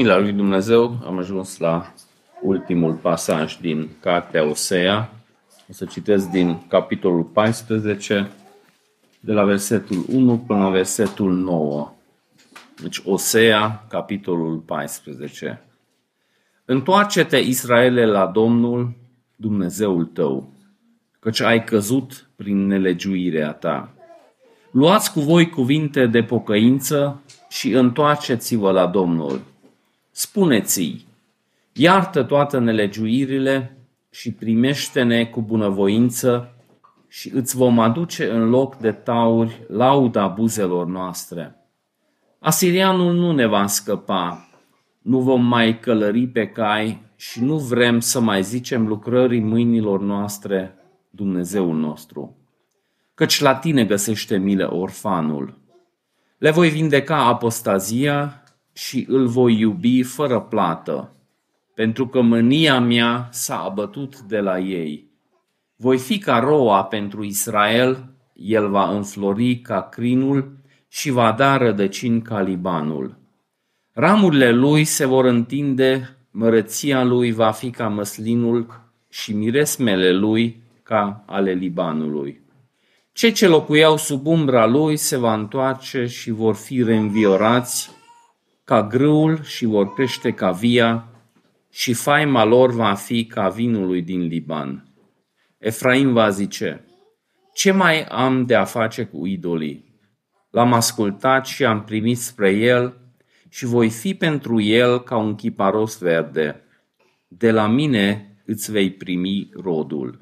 mila lui Dumnezeu, am ajuns la ultimul pasaj din Cartea Osea. O să citesc din capitolul 14, de la versetul 1 până la versetul 9. Deci Osea, capitolul 14. Întoarce-te, Israele, la Domnul, Dumnezeul tău, căci ai căzut prin nelegiuirea ta. Luați cu voi cuvinte de pocăință și întoarceți-vă la Domnul. Spuneți-i, iartă toate nelegiuirile și primește-ne cu bunăvoință și îți vom aduce în loc de tauri lauda buzelor noastre. Asirianul nu ne va scăpa, nu vom mai călări pe cai și nu vrem să mai zicem lucrării mâinilor noastre, Dumnezeul nostru. Căci la tine găsește milă orfanul. Le voi vindeca apostazia și îl voi iubi fără plată, pentru că mânia mea s-a abătut de la ei. Voi fi ca roa pentru Israel, el va înflori ca crinul și va da rădăcini ca Libanul. Ramurile lui se vor întinde, mărăția lui va fi ca măslinul și miresmele lui ca ale Libanului. Cei ce locuiau sub umbra lui se va întoarce și vor fi reînviorați ca grâul și vor crește ca via și faima lor va fi ca vinului din Liban. Efraim va zice, ce mai am de a face cu idolii? L-am ascultat și am primit spre el și voi fi pentru el ca un chiparos verde. De la mine îți vei primi rodul.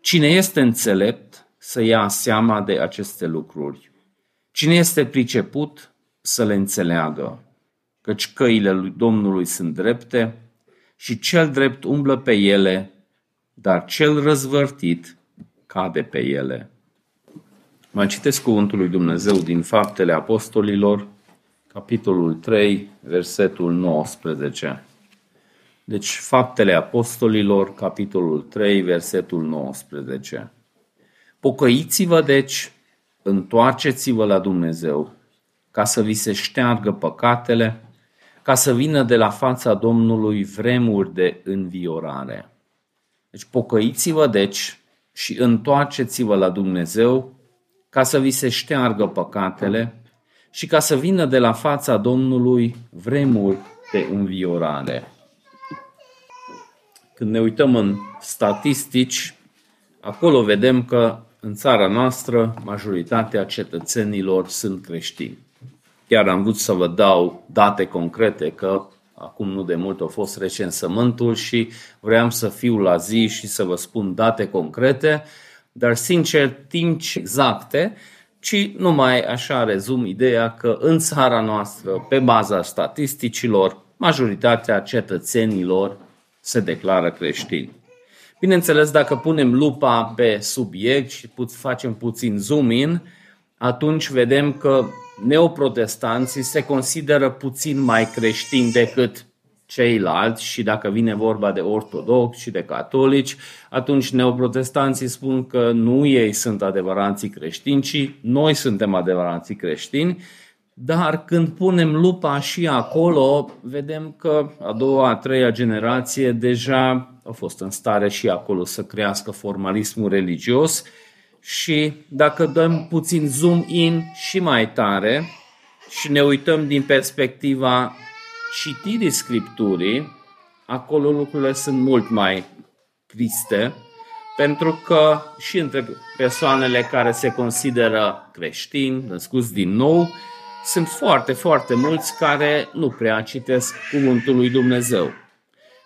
Cine este înțelept să ia seama de aceste lucruri? Cine este priceput să le înțeleagă? Căci căile lui Domnului sunt drepte și cel drept umblă pe ele, dar cel răzvărtit cade pe ele. Mai citesc cuvântul lui Dumnezeu din Faptele Apostolilor, capitolul 3, versetul 19. Deci, Faptele Apostolilor, capitolul 3, versetul 19. Pocăiți-vă, deci, întoarceți-vă la Dumnezeu, ca să vi se șteargă păcatele, ca să vină de la fața Domnului vremuri de înviorare. Deci, pocăiți-vă, deci, și întoarceți-vă la Dumnezeu, ca să vi se șteargă păcatele, și ca să vină de la fața Domnului vremuri de înviorare. Când ne uităm în statistici, acolo vedem că în țara noastră majoritatea cetățenilor sunt creștini. Chiar am vrut să vă dau date concrete că acum nu de mult a fost recensământul și vreau să fiu la zi și să vă spun date concrete, dar sincer timp exacte ci numai așa rezum ideea că în țara noastră, pe baza statisticilor, majoritatea cetățenilor se declară creștini. Bineînțeles, dacă punem lupa pe subiect și facem puțin zoom in, atunci vedem că neoprotestanții se consideră puțin mai creștini decât ceilalți și dacă vine vorba de ortodoxi și de catolici, atunci neoprotestanții spun că nu ei sunt adevărații creștini, ci noi suntem adevărații creștini. Dar când punem lupa și acolo, vedem că a doua, a treia generație deja au fost în stare și acolo să crească formalismul religios și dacă dăm puțin zoom in și mai tare și ne uităm din perspectiva citirii Scripturii, acolo lucrurile sunt mult mai triste, pentru că și între persoanele care se consideră creștini, născuți din nou, sunt foarte, foarte mulți care nu prea citesc Cuvântul lui Dumnezeu.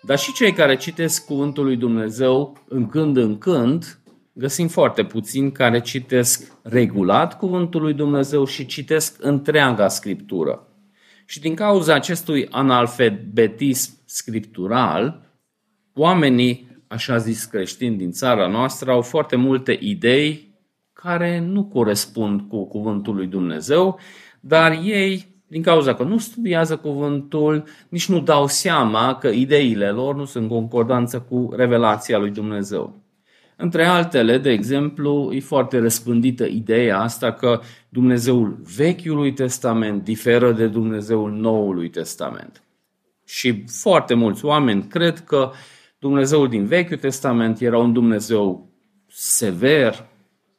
Dar și cei care citesc Cuvântul lui Dumnezeu în când în când, găsim foarte puțini care citesc regulat Cuvântul lui Dumnezeu și citesc întreaga Scriptură. Și din cauza acestui analfabetism scriptural, oamenii, așa zis creștini din țara noastră, au foarte multe idei care nu corespund cu cuvântul lui Dumnezeu, dar ei, din cauza că nu studiază cuvântul, nici nu dau seama că ideile lor nu sunt în concordanță cu revelația lui Dumnezeu. Între altele, de exemplu, e foarte răspândită ideea asta că Dumnezeul Vechiului Testament diferă de Dumnezeul Noului Testament. Și foarte mulți oameni cred că Dumnezeul din Vechiul Testament era un Dumnezeu sever,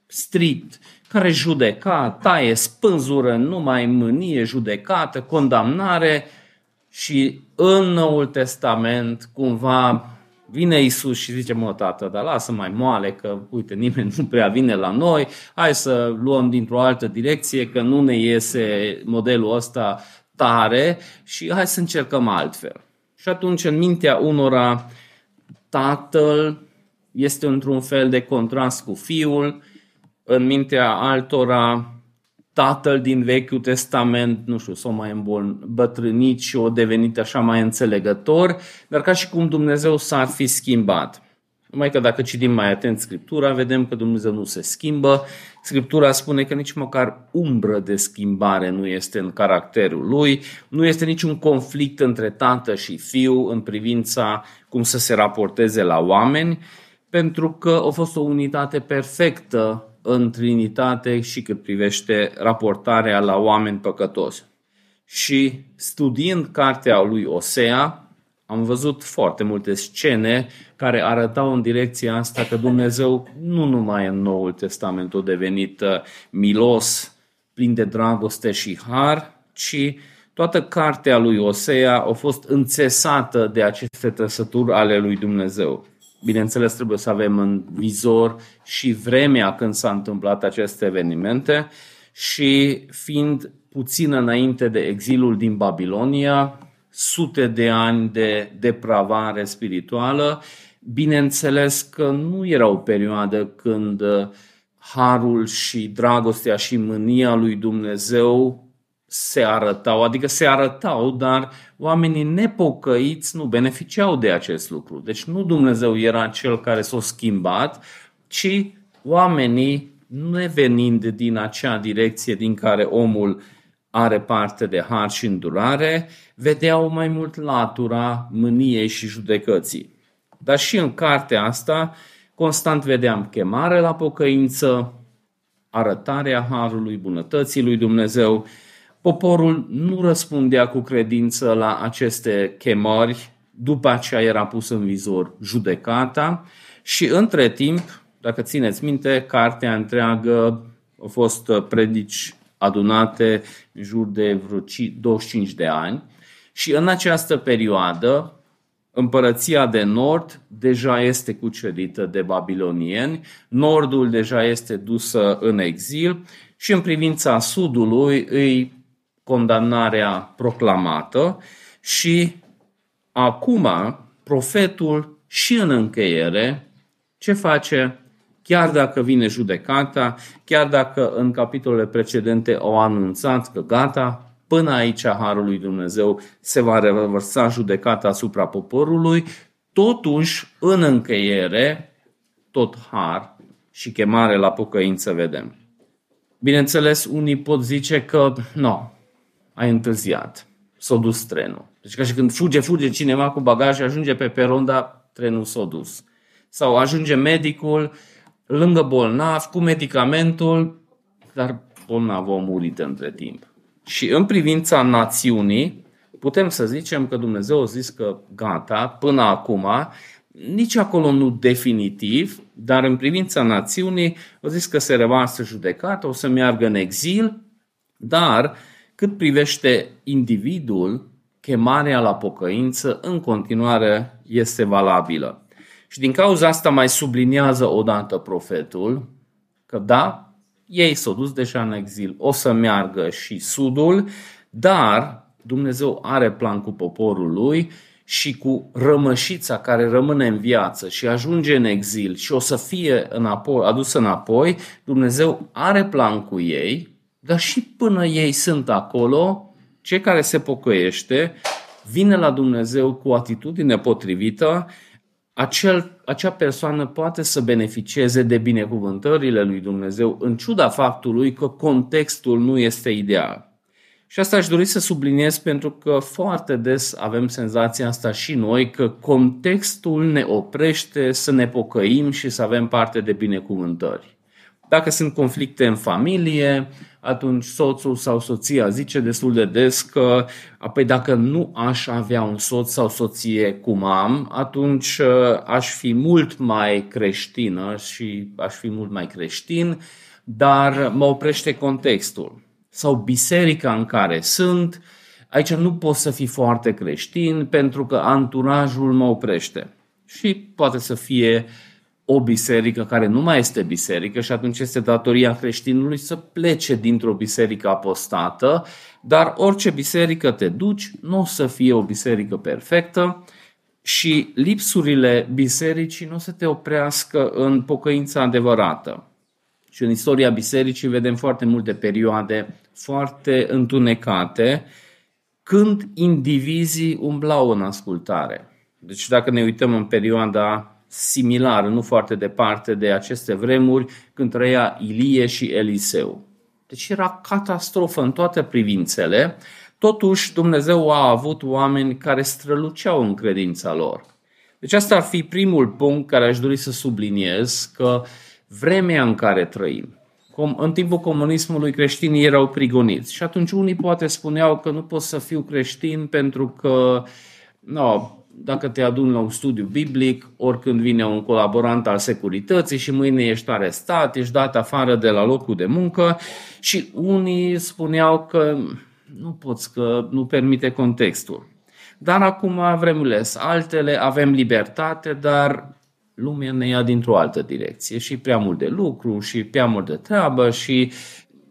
strict, care judeca, taie, spânzură, numai mânie, judecată, condamnare și în Noul Testament cumva vine Isus și zice, mă, tată, dar lasă mai moale, că, uite, nimeni nu prea vine la noi, hai să luăm dintr-o altă direcție, că nu ne iese modelul ăsta tare și hai să încercăm altfel. Și atunci, în mintea unora, tatăl este într-un fel de contrast cu fiul, în mintea altora, tatăl din Vechiul Testament, nu știu, s-o mai îmbătrânit și o devenit așa mai înțelegător, dar ca și cum Dumnezeu s-ar fi schimbat. Numai că dacă citim mai atent Scriptura, vedem că Dumnezeu nu se schimbă. Scriptura spune că nici măcar umbră de schimbare nu este în caracterul lui, nu este niciun conflict între tată și fiu în privința cum să se raporteze la oameni, pentru că a fost o unitate perfectă în Trinitate și cât privește raportarea la oameni păcătoși. Și studiind cartea lui Osea, am văzut foarte multe scene care arătau în direcția asta că Dumnezeu nu numai în Noul Testament a devenit uh, milos, plin de dragoste și har, ci toată cartea lui Osea a fost înțesată de aceste trăsături ale lui Dumnezeu. Bineînțeles, trebuie să avem în vizor și vremea când s-a întâmplat aceste evenimente și fiind puțin înainte de exilul din Babilonia, sute de ani de depravare spirituală, bineînțeles că nu era o perioadă când harul și dragostea și mânia lui Dumnezeu se arătau, adică se arătau, dar oamenii nepocăiți nu beneficiau de acest lucru. Deci nu Dumnezeu era cel care s-a schimbat, ci oamenii, nevenind din acea direcție din care omul are parte de har și îndurare, vedeau mai mult latura mâniei și judecății. Dar și în cartea asta constant vedeam chemare la pocăință, arătarea harului, bunătății lui Dumnezeu, Poporul nu răspundea cu credință la aceste chemări, după aceea era pus în vizor judecata și între timp, dacă țineți minte, cartea întreagă a fost predici adunate în jur de vreo 25 de ani și în această perioadă împărăția de nord deja este cucerită de babilonieni, nordul deja este dusă în exil și în privința sudului îi condamnarea proclamată și acum profetul și în încheiere ce face? Chiar dacă vine judecata, chiar dacă în capitolele precedente au anunțat că gata, până aici Harul lui Dumnezeu se va revărsa judecata asupra poporului, totuși în încheiere tot har și chemare la pocăință vedem. Bineînțeles, unii pot zice că nu, ai întârziat, s-a dus trenul. Deci ca și când fuge, fuge cineva cu bagaj, ajunge pe peron, dar trenul s-a dus. Sau ajunge medicul lângă bolnav cu medicamentul, dar bolnavul a murit între timp. Și în privința națiunii, putem să zicem că Dumnezeu a zis că gata, până acum, nici acolo nu definitiv, dar în privința națiunii a zis că se revarsă judecată, o să meargă în exil, dar cât privește individul, chemarea la pocăință în continuare este valabilă. Și din cauza asta mai subliniază odată profetul că da, ei s-au dus deja în exil, o să meargă și sudul, dar Dumnezeu are plan cu poporul lui și cu rămășița care rămâne în viață și ajunge în exil și o să fie înapoi, adusă înapoi, Dumnezeu are plan cu ei dar și până ei sunt acolo, cei care se pocăiește vine la Dumnezeu cu o atitudine potrivită, acel, acea persoană poate să beneficieze de binecuvântările lui Dumnezeu în ciuda faptului că contextul nu este ideal. Și asta aș dori să subliniez pentru că foarte des avem senzația asta și noi că contextul ne oprește să ne pocăim și să avem parte de binecuvântări. Dacă sunt conflicte în familie, atunci soțul sau soția zice destul de des că apoi dacă nu aș avea un soț sau soție cum am, atunci uh, aș fi mult mai creștină și aș fi mult mai creștin, dar mă oprește contextul. Sau biserica în care sunt, aici nu pot să fii foarte creștin pentru că anturajul mă oprește. Și poate să fie uh, o biserică care nu mai este biserică și atunci este datoria creștinului să plece dintr-o biserică apostată, dar orice biserică te duci nu o să fie o biserică perfectă și lipsurile bisericii nu o să te oprească în pocăința adevărată. Și în istoria bisericii vedem foarte multe perioade foarte întunecate când indivizii umblau în ascultare. Deci dacă ne uităm în perioada similar, nu foarte departe de aceste vremuri, când trăia Ilie și Eliseu. Deci era catastrofă în toate privințele, totuși Dumnezeu a avut oameni care străluceau în credința lor. Deci asta ar fi primul punct care aș dori să subliniez, că vremea în care trăim, în timpul comunismului creștinii erau prigoniți și atunci unii poate spuneau că nu pot să fiu creștin pentru că no, dacă te aduni la un studiu biblic, oricând vine un colaborant al securității și mâine ești arestat, ești dat afară de la locul de muncă și unii spuneau că nu poți, că nu permite contextul. Dar acum vremurile altele, avem libertate, dar lumea ne ia dintr-o altă direcție și prea mult de lucru și prea mult de treabă și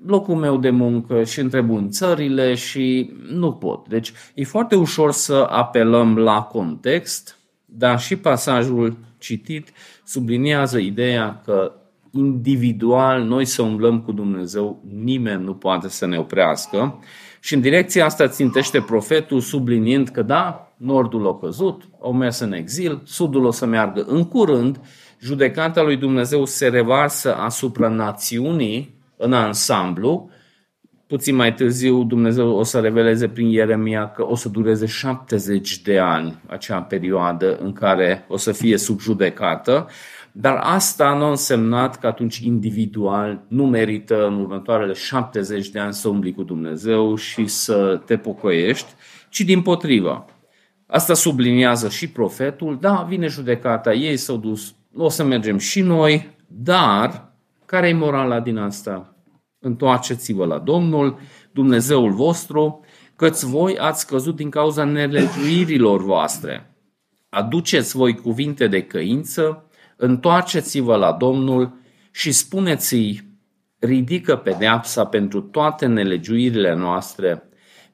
locul meu de muncă și întreb țările și nu pot. Deci e foarte ușor să apelăm la context, dar și pasajul citit subliniază ideea că individual noi să umblăm cu Dumnezeu, nimeni nu poate să ne oprească. Și în direcția asta țintește profetul subliniind că da, nordul a căzut, au mers în exil, sudul o să meargă în curând, judecata lui Dumnezeu se revarsă asupra națiunii în ansamblu. Puțin mai târziu Dumnezeu o să reveleze prin Ieremia că o să dureze 70 de ani acea perioadă în care o să fie subjudecată, dar asta nu a însemnat că atunci individual nu merită în următoarele 70 de ani să umbli cu Dumnezeu și să te pocăiești, ci din potrivă. Asta subliniază și profetul, da, vine judecata, ei s-au dus, o să mergem și noi, dar care e morala din asta? Întoarceți-vă la Domnul, Dumnezeul vostru, căți voi ați căzut din cauza nelegiuirilor voastre. Aduceți voi cuvinte de căință, întoarceți-vă la Domnul și spuneți-i, ridică pedeapsa pentru toate nelegiuirile noastre,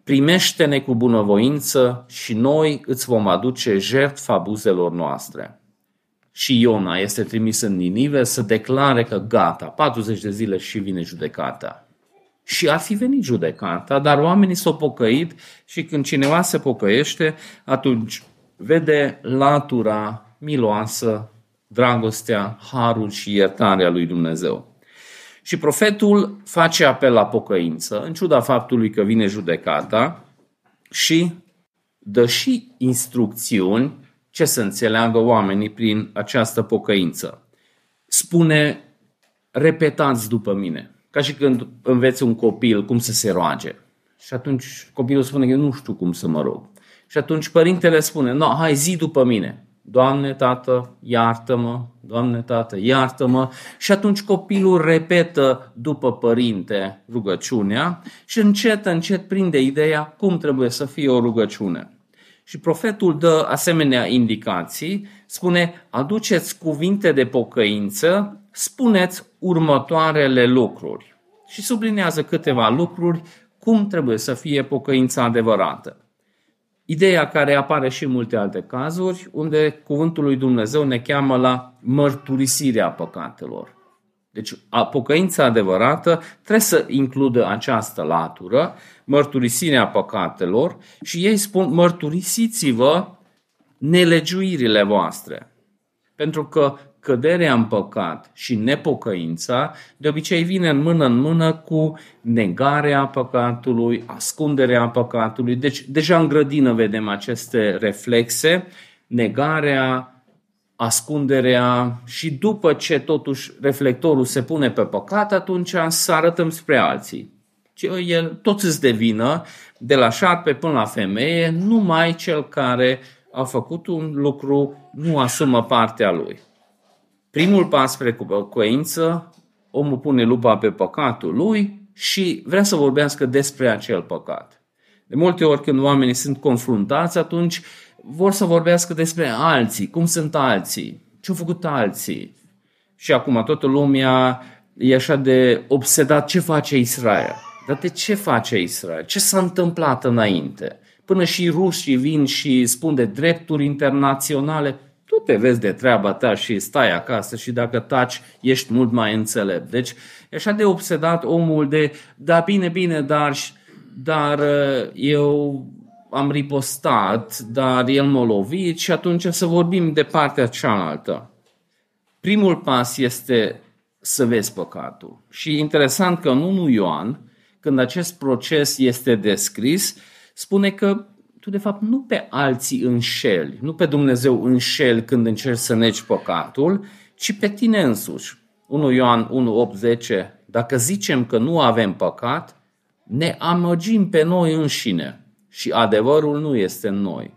primește-ne cu bunăvoință și noi îți vom aduce jertfa buzelor noastre și Iona este trimis în Ninive să declare că gata, 40 de zile și vine judecata. Și ar fi venit judecata, dar oamenii s-au pocăit și când cineva se pocăiește, atunci vede latura miloasă, dragostea, harul și iertarea lui Dumnezeu. Și profetul face apel la pocăință, în ciuda faptului că vine judecata și dă și instrucțiuni ce să înțeleagă oamenii prin această pocăință. Spune, repetați după mine, ca și când înveți un copil cum să se roage. Și atunci copilul spune, eu nu știu cum să mă rog. Și atunci părintele spune, no, hai zi după mine. Doamne, tată, iartă-mă, Doamne, tată, iartă-mă. Și atunci copilul repetă după părinte rugăciunea și încet, încet prinde ideea cum trebuie să fie o rugăciune. Și profetul dă asemenea indicații, spune, aduceți cuvinte de pocăință, spuneți următoarele lucruri. Și sublinează câteva lucruri, cum trebuie să fie pocăința adevărată. Ideea care apare și în multe alte cazuri, unde cuvântul lui Dumnezeu ne cheamă la mărturisirea păcatelor. Deci, pocăința adevărată trebuie să includă această latură, mărturisirea păcatelor și ei spun mărturisiți-vă nelegiuirile voastre. Pentru că căderea în păcat și nepocăința de obicei vine în mână în mână cu negarea păcatului, ascunderea păcatului. Deci deja în grădină vedem aceste reflexe, negarea, ascunderea și după ce totuși reflectorul se pune pe păcat, atunci să arătăm spre alții. El, toți îți devină, de la șarpe până la femeie, numai cel care a făcut un lucru nu asumă partea lui. Primul pas spre pocăință, omul pune lupa pe păcatul lui și vrea să vorbească despre acel păcat. De multe ori când oamenii sunt confruntați, atunci vor să vorbească despre alții, cum sunt alții, ce au făcut alții. Și acum toată lumea e așa de obsedat ce face Israel. Dar de ce face Israel? Ce s-a întâmplat înainte? Până și rușii vin și spun de drepturi internaționale, tu te vezi de treaba ta și stai acasă și dacă taci, ești mult mai înțelept. Deci e așa de obsedat omul de, da bine, bine, dar, dar uh, eu am ripostat, dar el m-a lovit și atunci să vorbim de partea cealaltă. Primul pas este să vezi păcatul. Și interesant că în 1 Ioan, când acest proces este descris, spune că tu de fapt nu pe alții înșeli, nu pe Dumnezeu înșeli când încerci să negi păcatul, ci pe tine însuși. 1 Ioan 1, 8, 10, dacă zicem că nu avem păcat, ne amăgim pe noi înșine și adevărul nu este în noi.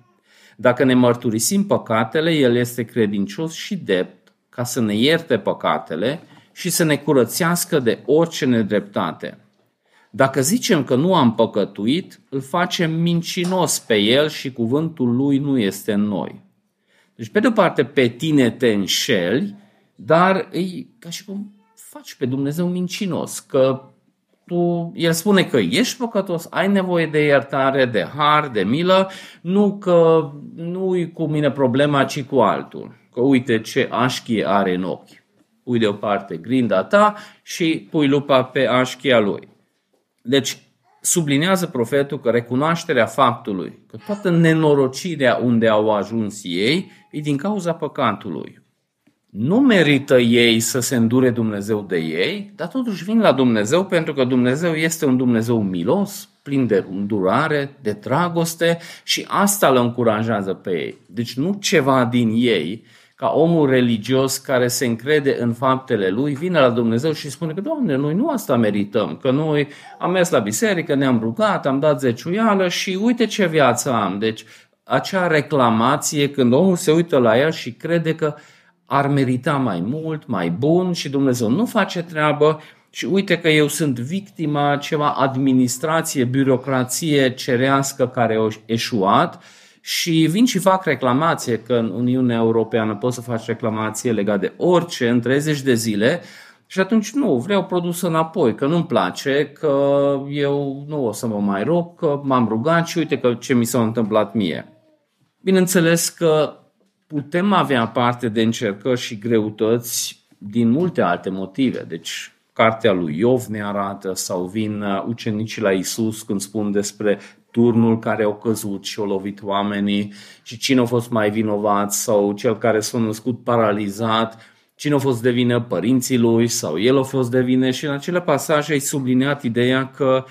Dacă ne mărturisim păcatele, El este credincios și dept ca să ne ierte păcatele și să ne curățească de orice nedreptate. Dacă zicem că nu am păcătuit, îl facem mincinos pe el și cuvântul lui nu este în noi. Deci, pe de o parte, pe tine te înșeli, dar e ca și cum faci pe Dumnezeu mincinos, că tu, el spune că ești păcătos, ai nevoie de iertare, de har, de milă, nu că nu-i cu mine problema, ci cu altul. Că uite ce așchie are în ochi. Pui deoparte grinda ta și pui lupa pe așchia lui. Deci, sublinează profetul că recunoașterea faptului că toată nenorocirea unde au ajuns ei e din cauza păcatului. Nu merită ei să se îndure Dumnezeu de ei, dar totuși vin la Dumnezeu pentru că Dumnezeu este un Dumnezeu milos, plin de îndurare, de dragoste și asta îl încurajează pe ei. Deci nu ceva din ei, ca omul religios care se încrede în faptele lui, vine la Dumnezeu și spune că, Doamne, noi nu asta merităm, că noi am mers la biserică, ne-am rugat, am dat zeciuială și uite ce viață am. Deci acea reclamație când omul se uită la ea și crede că ar merita mai mult, mai bun și Dumnezeu nu face treabă. Și uite că eu sunt victima ceva administrație, birocrație cerească care a eșuat. Și vin și fac reclamație că în Uniunea Europeană poți să faci reclamație legat de orice în 30 de zile. Și atunci nu, vreau produs înapoi, că nu-mi place, că eu nu o să mă mai rog, că m-am rugat și uite că ce mi s-a întâmplat mie. Bineînțeles că putem avea parte de încercări și greutăți din multe alte motive. Deci cartea lui Iov ne arată sau vin ucenicii la Isus când spun despre turnul care au căzut și au lovit oamenii și cine a fost mai vinovat sau cel care s-a născut paralizat, cine a fost de vină părinții lui sau el a fost de vină și în acele pasaje ai subliniat ideea că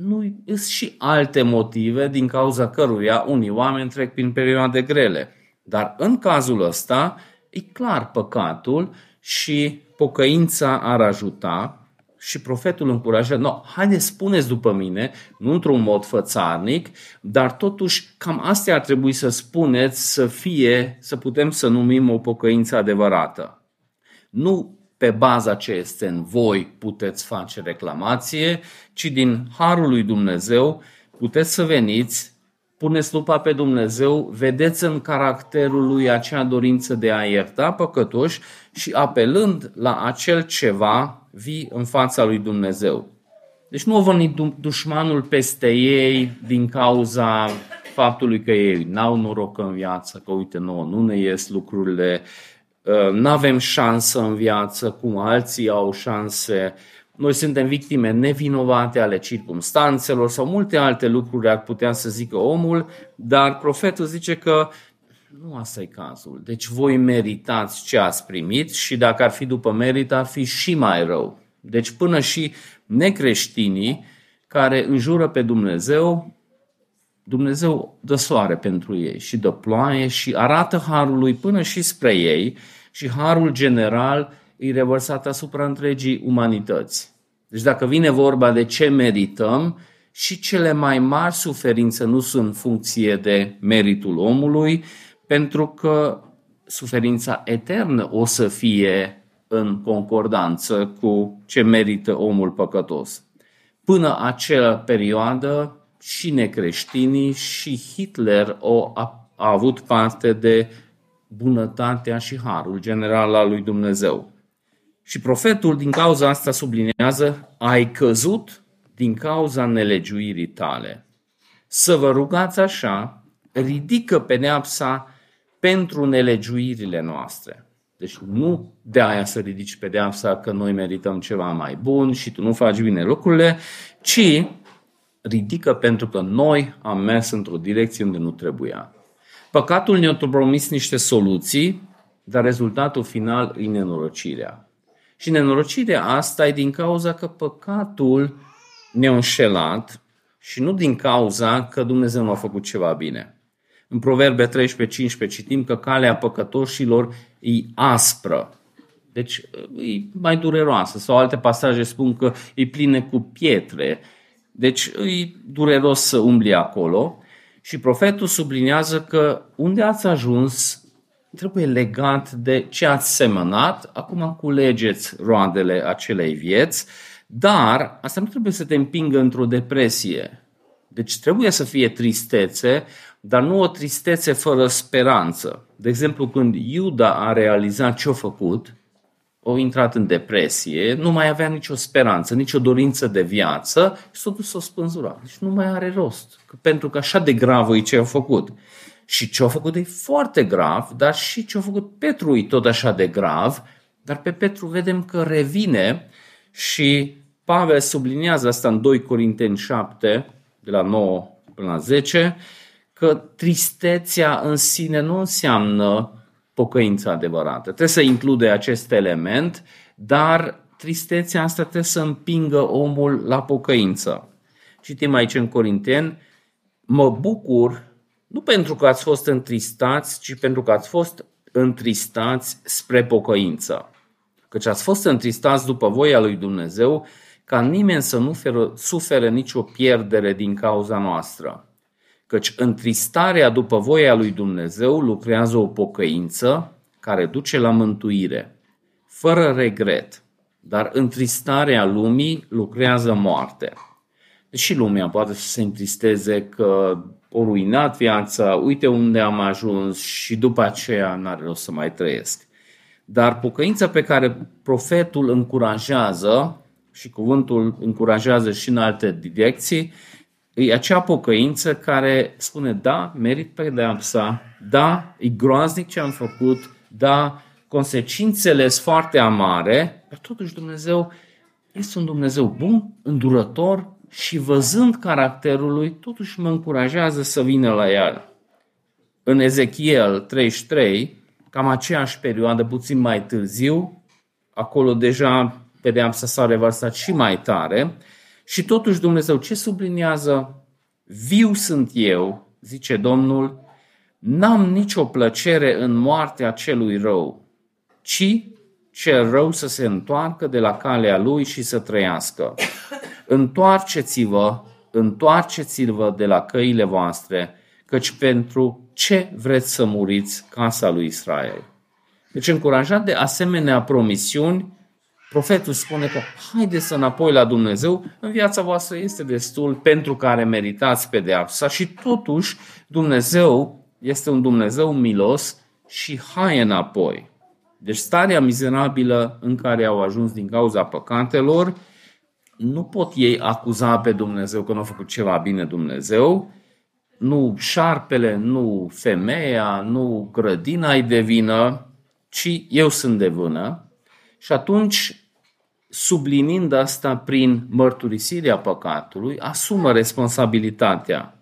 nu sunt și alte motive din cauza căruia unii oameni trec prin perioade grele. Dar în cazul ăsta e clar păcatul și pocăința ar ajuta și profetul încurajează, no, haideți spuneți după mine, nu într-un mod fățarnic, dar totuși cam astea ar trebui să spuneți să fie, să putem să numim o pocăință adevărată. Nu pe baza ce este în voi puteți face reclamație, ci din harul lui Dumnezeu puteți să veniți, puneți lupa pe Dumnezeu, vedeți în caracterul lui acea dorință de a ierta păcătoși și apelând la acel ceva vii în fața lui Dumnezeu. Deci nu a venit dușmanul peste ei din cauza faptului că ei n-au noroc în viață, că uite, nouă nu ne ies lucrurile, uh, nu avem șansă în viață cum alții au șanse, noi suntem victime nevinovate ale circumstanțelor sau multe alte lucruri ar putea să zică omul, dar profetul zice că nu asta e cazul. Deci voi meritați ce ați primit și dacă ar fi după merit, ar fi și mai rău. Deci până și necreștinii care înjură pe Dumnezeu Dumnezeu dă soare pentru ei și dă ploaie și arată harul lui până și spre ei și harul general e revărsat asupra întregii umanități. Deci dacă vine vorba de ce merităm, și cele mai mari suferințe nu sunt în funcție de meritul omului, pentru că suferința eternă o să fie în concordanță cu ce merită omul păcătos. Până acea perioadă, și necreștinii și Hitler au, a, a avut parte de bunătatea și harul general al lui Dumnezeu. Și profetul din cauza asta sublinează, ai căzut din cauza nelegiuirii tale. Să vă rugați așa, ridică pedeapsa pentru nelegiuirile noastre. Deci nu de aia să ridici pedeapsa că noi merităm ceva mai bun și tu nu faci bine lucrurile, ci ridică pentru că noi am mers într-o direcție unde nu trebuia. Păcatul ne-a promis niște soluții, dar rezultatul final e nenorocirea. Și nenorocirea asta e din cauza că păcatul ne-a înșelat și nu din cauza că Dumnezeu nu a făcut ceva bine. În Proverbe 13-15 citim că calea păcătoșilor e aspră. Deci e mai dureroasă. Sau alte pasaje spun că e plină cu pietre. Deci e dureros să umbli acolo. Și profetul subliniază că unde ați ajuns trebuie legat de ce ați semănat. Acum culegeți roadele acelei vieți dar asta nu trebuie să te împingă într-o depresie. Deci trebuie să fie tristețe, dar nu o tristețe fără speranță. De exemplu, când Iuda a realizat ce a făcut, a intrat în depresie, nu mai avea nicio speranță, nicio dorință de viață și s-a dus să o spânzura. Deci nu mai are rost, pentru că așa de gravă e ce a făcut. Și ce a făcut e foarte grav, dar și ce a făcut Petru e tot așa de grav, dar pe Petru vedem că revine și Pavel subliniază asta în 2 Corinteni 7, de la 9 până la 10, că tristețea în sine nu înseamnă pocăința adevărată. Trebuie să include acest element, dar tristețea asta trebuie să împingă omul la pocăință. Citim aici în Corinteni, mă bucur nu pentru că ați fost întristați, ci pentru că ați fost întristați spre pocăință. Căci ați fost întristați după voia lui Dumnezeu ca nimeni să nu sufere nicio pierdere din cauza noastră. Căci întristarea după voia lui Dumnezeu lucrează o pocăință care duce la mântuire, fără regret, dar întristarea lumii lucrează moarte. Deși lumea poate să se întristeze că o ruinat viața, uite unde am ajuns și după aceea n-are rost să mai trăiesc. Dar pocăința pe care profetul încurajează și cuvântul încurajează și în alte direcții, e acea pocăință care spune, da, merit pedeapsa, da, e groaznic ce am făcut, da, consecințele sunt foarte amare, dar totuși Dumnezeu este un Dumnezeu bun, îndurător și văzând caracterul lui, totuși mă încurajează să vină la el. În Ezechiel 33, cam aceeași perioadă, puțin mai târziu, acolo deja pedeapsa s-a revărsat și mai tare și totuși Dumnezeu ce subliniază? Viu sunt eu, zice Domnul, n-am nicio plăcere în moartea celui rău, ci cel rău să se întoarcă de la calea lui și să trăiască. Întoarceți-vă, întoarceți-vă de la căile voastre, căci pentru ce vreți să muriți casa lui Israel? Deci încurajat de asemenea promisiuni, Profetul spune că haideți să înapoi la Dumnezeu, în viața voastră este destul pentru care meritați pedeapsa și totuși Dumnezeu este un Dumnezeu milos și hai înapoi. Deci starea mizerabilă în care au ajuns din cauza păcatelor, nu pot ei acuza pe Dumnezeu că nu a făcut ceva bine Dumnezeu, nu șarpele, nu femeia, nu grădina îi de vină, ci eu sunt de vână. Și atunci sublinind asta prin mărturisirea păcatului, asumă responsabilitatea.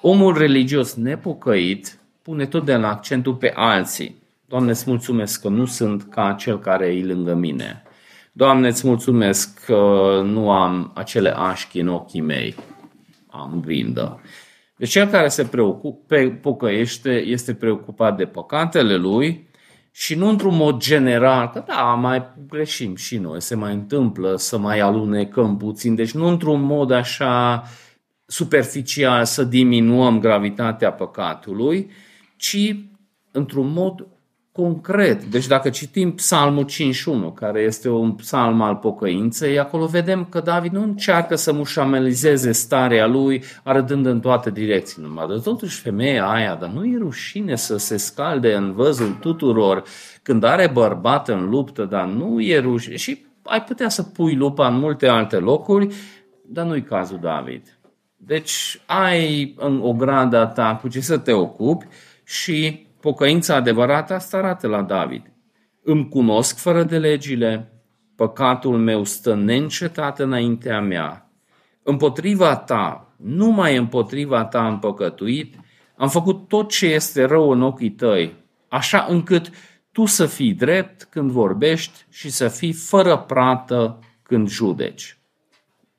Omul religios nepocăit pune totdeauna accentul pe alții. Doamne, îți mulțumesc că nu sunt ca cel care e lângă mine. Doamne, îți mulțumesc că nu am acele așchi în ochii mei. Am grindă. Deci cel care se preocupe, pocăiește este preocupat de păcatele lui și nu într-un mod general, că da, mai greșim și noi, se mai întâmplă să mai alunecăm puțin, deci nu într-un mod așa superficial să diminuăm gravitatea păcatului, ci într-un mod concret. Deci dacă citim Psalmul 51, care este un psalm al pocăinței, acolo vedem că David nu încearcă să mușamelizeze starea lui, arătând în toate direcțiile. Dar totuși femeia aia, dar nu e rușine să se scalde în văzul tuturor când are bărbat în luptă, dar nu e rușine. Și ai putea să pui lupa în multe alte locuri, dar nu-i cazul David. Deci ai în ograda ta cu ce să te ocupi și Pocăința adevărată asta arată la David. Îmi cunosc fără de legile, păcatul meu stă neîncetat înaintea mea. Împotriva ta, numai împotriva ta am păcătuit, am făcut tot ce este rău în ochii tăi, așa încât tu să fii drept când vorbești și să fii fără prată când judeci.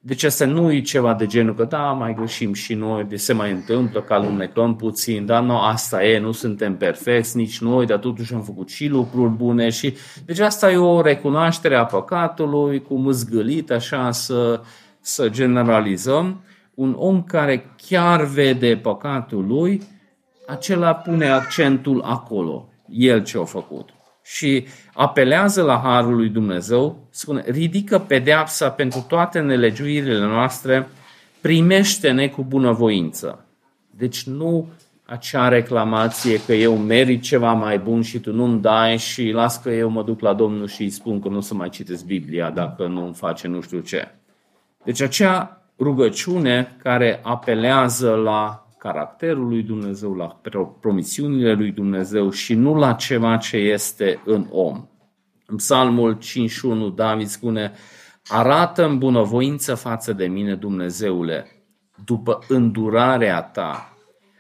Deci asta nu e ceva de genul că da, mai greșim și noi, de se mai întâmplă că alunecăm puțin, dar nu, asta e, nu suntem perfecți nici noi, dar totuși am făcut și lucruri bune și deci asta e o recunoaștere a păcatului, cum mâzgălit așa să, să generalizăm. Un om care chiar vede păcatul lui, acela pune accentul acolo, el ce a făcut și apelează la Harul lui Dumnezeu, spune, ridică pedeapsa pentru toate nelegiuirile noastre, primește-ne cu bunăvoință. Deci nu acea reclamație că eu merit ceva mai bun și tu nu-mi dai și las că eu mă duc la Domnul și îi spun că nu să mai citesc Biblia dacă nu îmi face nu știu ce. Deci acea rugăciune care apelează la caracterul lui Dumnezeu, la promisiunile lui Dumnezeu și nu la ceva ce este în om. În Psalmul 51, David spune, arată în bunăvoință față de mine, Dumnezeule, după îndurarea ta,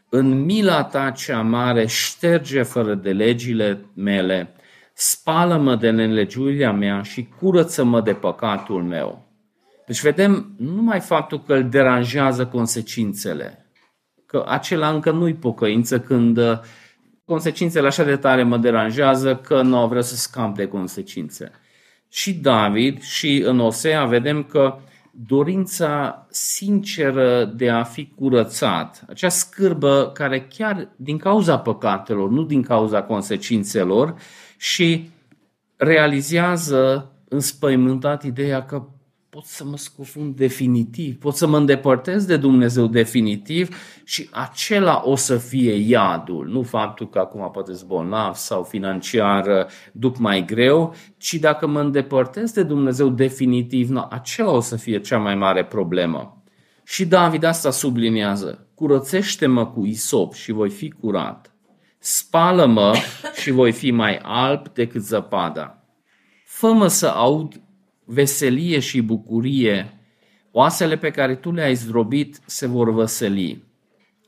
în mila ta cea mare, șterge fără de legile mele, spală-mă de nelegiuirea mea și curăță-mă de păcatul meu. Deci vedem numai faptul că îl deranjează consecințele, că acela încă nu-i pocăință când uh, consecințele așa de tare mă deranjează că nu vreau să scap de consecințe. Și David și în Osea vedem că dorința sinceră de a fi curățat, acea scârbă care chiar din cauza păcatelor, nu din cauza consecințelor, și realizează înspăimântat ideea că pot să mă scufund definitiv, pot să mă îndepărtez de Dumnezeu definitiv și acela o să fie iadul. Nu faptul că acum poate bolnav sau financiar duc mai greu, ci dacă mă îndepărtez de Dumnezeu definitiv, nu, acela o să fie cea mai mare problemă. Și David asta subliniază. Curățește-mă cu isop și voi fi curat. Spală-mă și voi fi mai alb decât zăpada. Fă-mă să aud veselie și bucurie, oasele pe care tu le-ai zdrobit se vor văseli.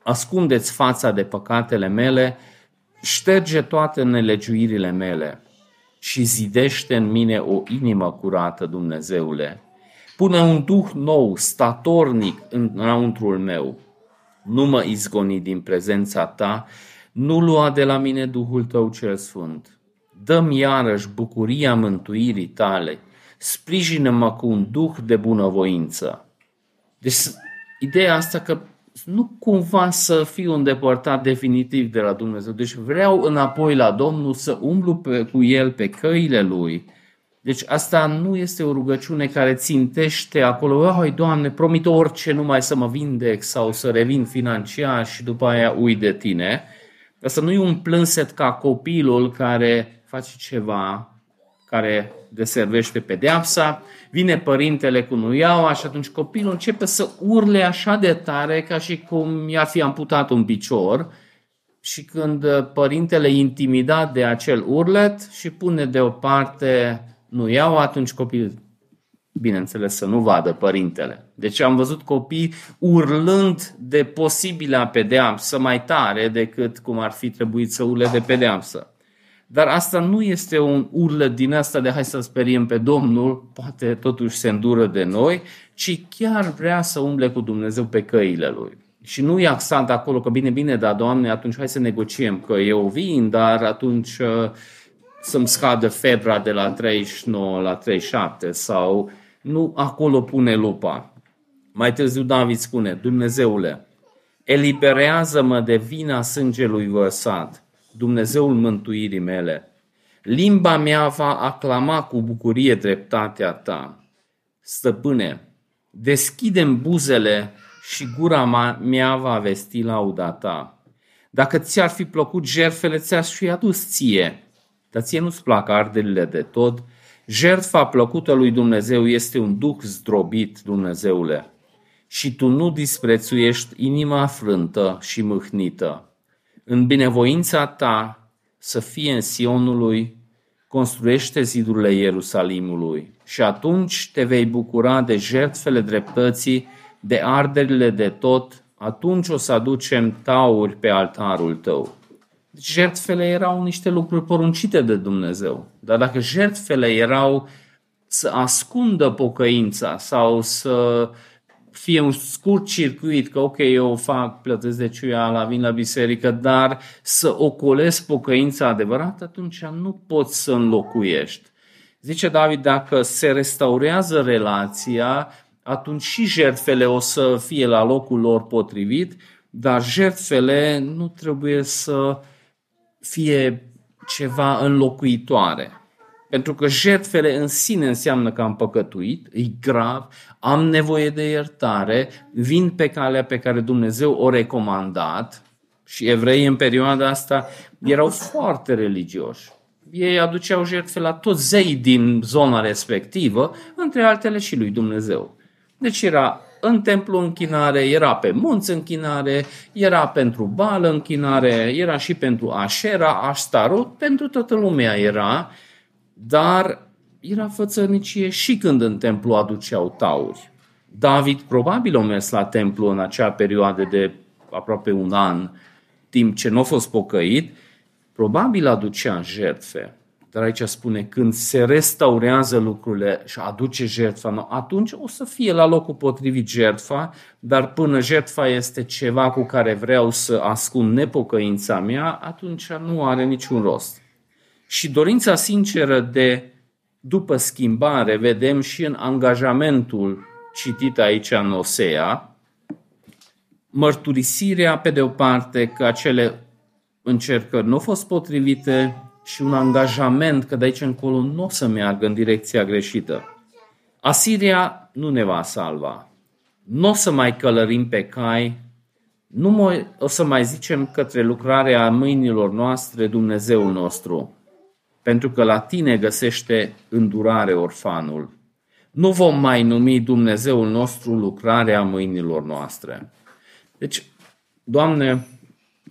Ascundeți fața de păcatele mele, șterge toate nelegiuirile mele și zidește în mine o inimă curată, Dumnezeule. Pune un duh nou, statornic înăuntrul meu. Nu mă izgoni din prezența ta, nu lua de la mine Duhul tău cel sfânt. Dăm iarăși bucuria mântuirii tale sprijină-mă cu un duh de bunăvoință. Deci ideea asta că nu cumva să fiu îndepărtat definitiv de la Dumnezeu. Deci vreau înapoi la Domnul să umblu pe, cu El pe căile Lui. Deci asta nu este o rugăciune care țintește acolo, oi, Doamne, promit orice numai să mă vindec sau să revin financiar și după aia ui de tine. Asta nu e un plânset ca copilul care face ceva care deservește pedeapsa, vine părintele cu nuiaua și atunci copilul începe să urle așa de tare ca și cum i-ar fi amputat un picior și când părintele intimidat de acel urlet și pune deoparte nuiaua, atunci copilul bineînțeles să nu vadă părintele. Deci am văzut copii urlând de posibilă pedeapsă mai tare decât cum ar fi trebuit să urle de pedeapsă. Dar asta nu este un urlet din asta de hai să speriem pe Domnul, poate totuși se îndură de noi, ci chiar vrea să umble cu Dumnezeu pe căile Lui. Și nu e axat acolo că bine, bine, dar Doamne, atunci hai să negociem, că eu vin, dar atunci uh, să-mi scadă febra de la 39 la 37 sau nu acolo pune lupa. Mai târziu David spune, Dumnezeule, eliberează-mă de vina sângelui vărsat, Dumnezeul mântuirii mele. Limba mea va aclama cu bucurie dreptatea ta. Stăpâne, deschidem buzele și gura mea va vesti lauda ta. Dacă ți-ar fi plăcut jertfele, ți-aș fi adus ție. Dar ție nu-ți plac arderile de tot. Jertfa plăcută lui Dumnezeu este un duc zdrobit, Dumnezeule. Și tu nu disprețuiești inima frântă și mâhnită. În binevoința ta să fie în Sionului, construiește zidurile Ierusalimului și atunci te vei bucura de jertfele dreptății de arderile de tot, atunci o să aducem tauri pe altarul tău. Deci jertfele erau niște lucruri poruncite de Dumnezeu. Dar dacă jertfele erau să ascundă pocăința sau să fie un scurt circuit, că ok, eu fac, plătesc de ciuiala, vin la biserică, dar să ocolesc pocăința adevărată, atunci nu poți să înlocuiești. Zice David, dacă se restaurează relația, atunci și jertfele o să fie la locul lor potrivit, dar jertfele nu trebuie să fie ceva înlocuitoare. Pentru că jertfele în sine înseamnă că am păcătuit, e grav, am nevoie de iertare, vin pe calea pe care Dumnezeu o recomandat și evreii în perioada asta erau foarte religioși. Ei aduceau jertfe la toți zei din zona respectivă, între altele și lui Dumnezeu. Deci era în templu închinare, era pe munți închinare, era pentru bală închinare, era și pentru Așera, Aștarot, pentru toată lumea era, dar era fățărnicie și când în templu aduceau tauri. David probabil a mers la templu în acea perioadă de aproape un an, timp ce nu a fost pocăit, probabil aducea jertfe. Dar aici spune, când se restaurează lucrurile și aduce jertfa, atunci o să fie la locul potrivit jertfa, dar până jertfa este ceva cu care vreau să ascund nepocăința mea, atunci nu are niciun rost. Și dorința sinceră de după schimbare vedem și în angajamentul citit aici în Osea, mărturisirea pe de o parte că acele încercări nu au fost potrivite, și un angajament că de aici încolo nu o să meargă în direcția greșită. Asiria nu ne va salva. Nu o să mai călărim pe cai, nu o să mai zicem către lucrarea mâinilor noastre Dumnezeul nostru, pentru că la tine găsește îndurare orfanul. Nu vom mai numi Dumnezeul nostru lucrarea mâinilor noastre. Deci, Doamne,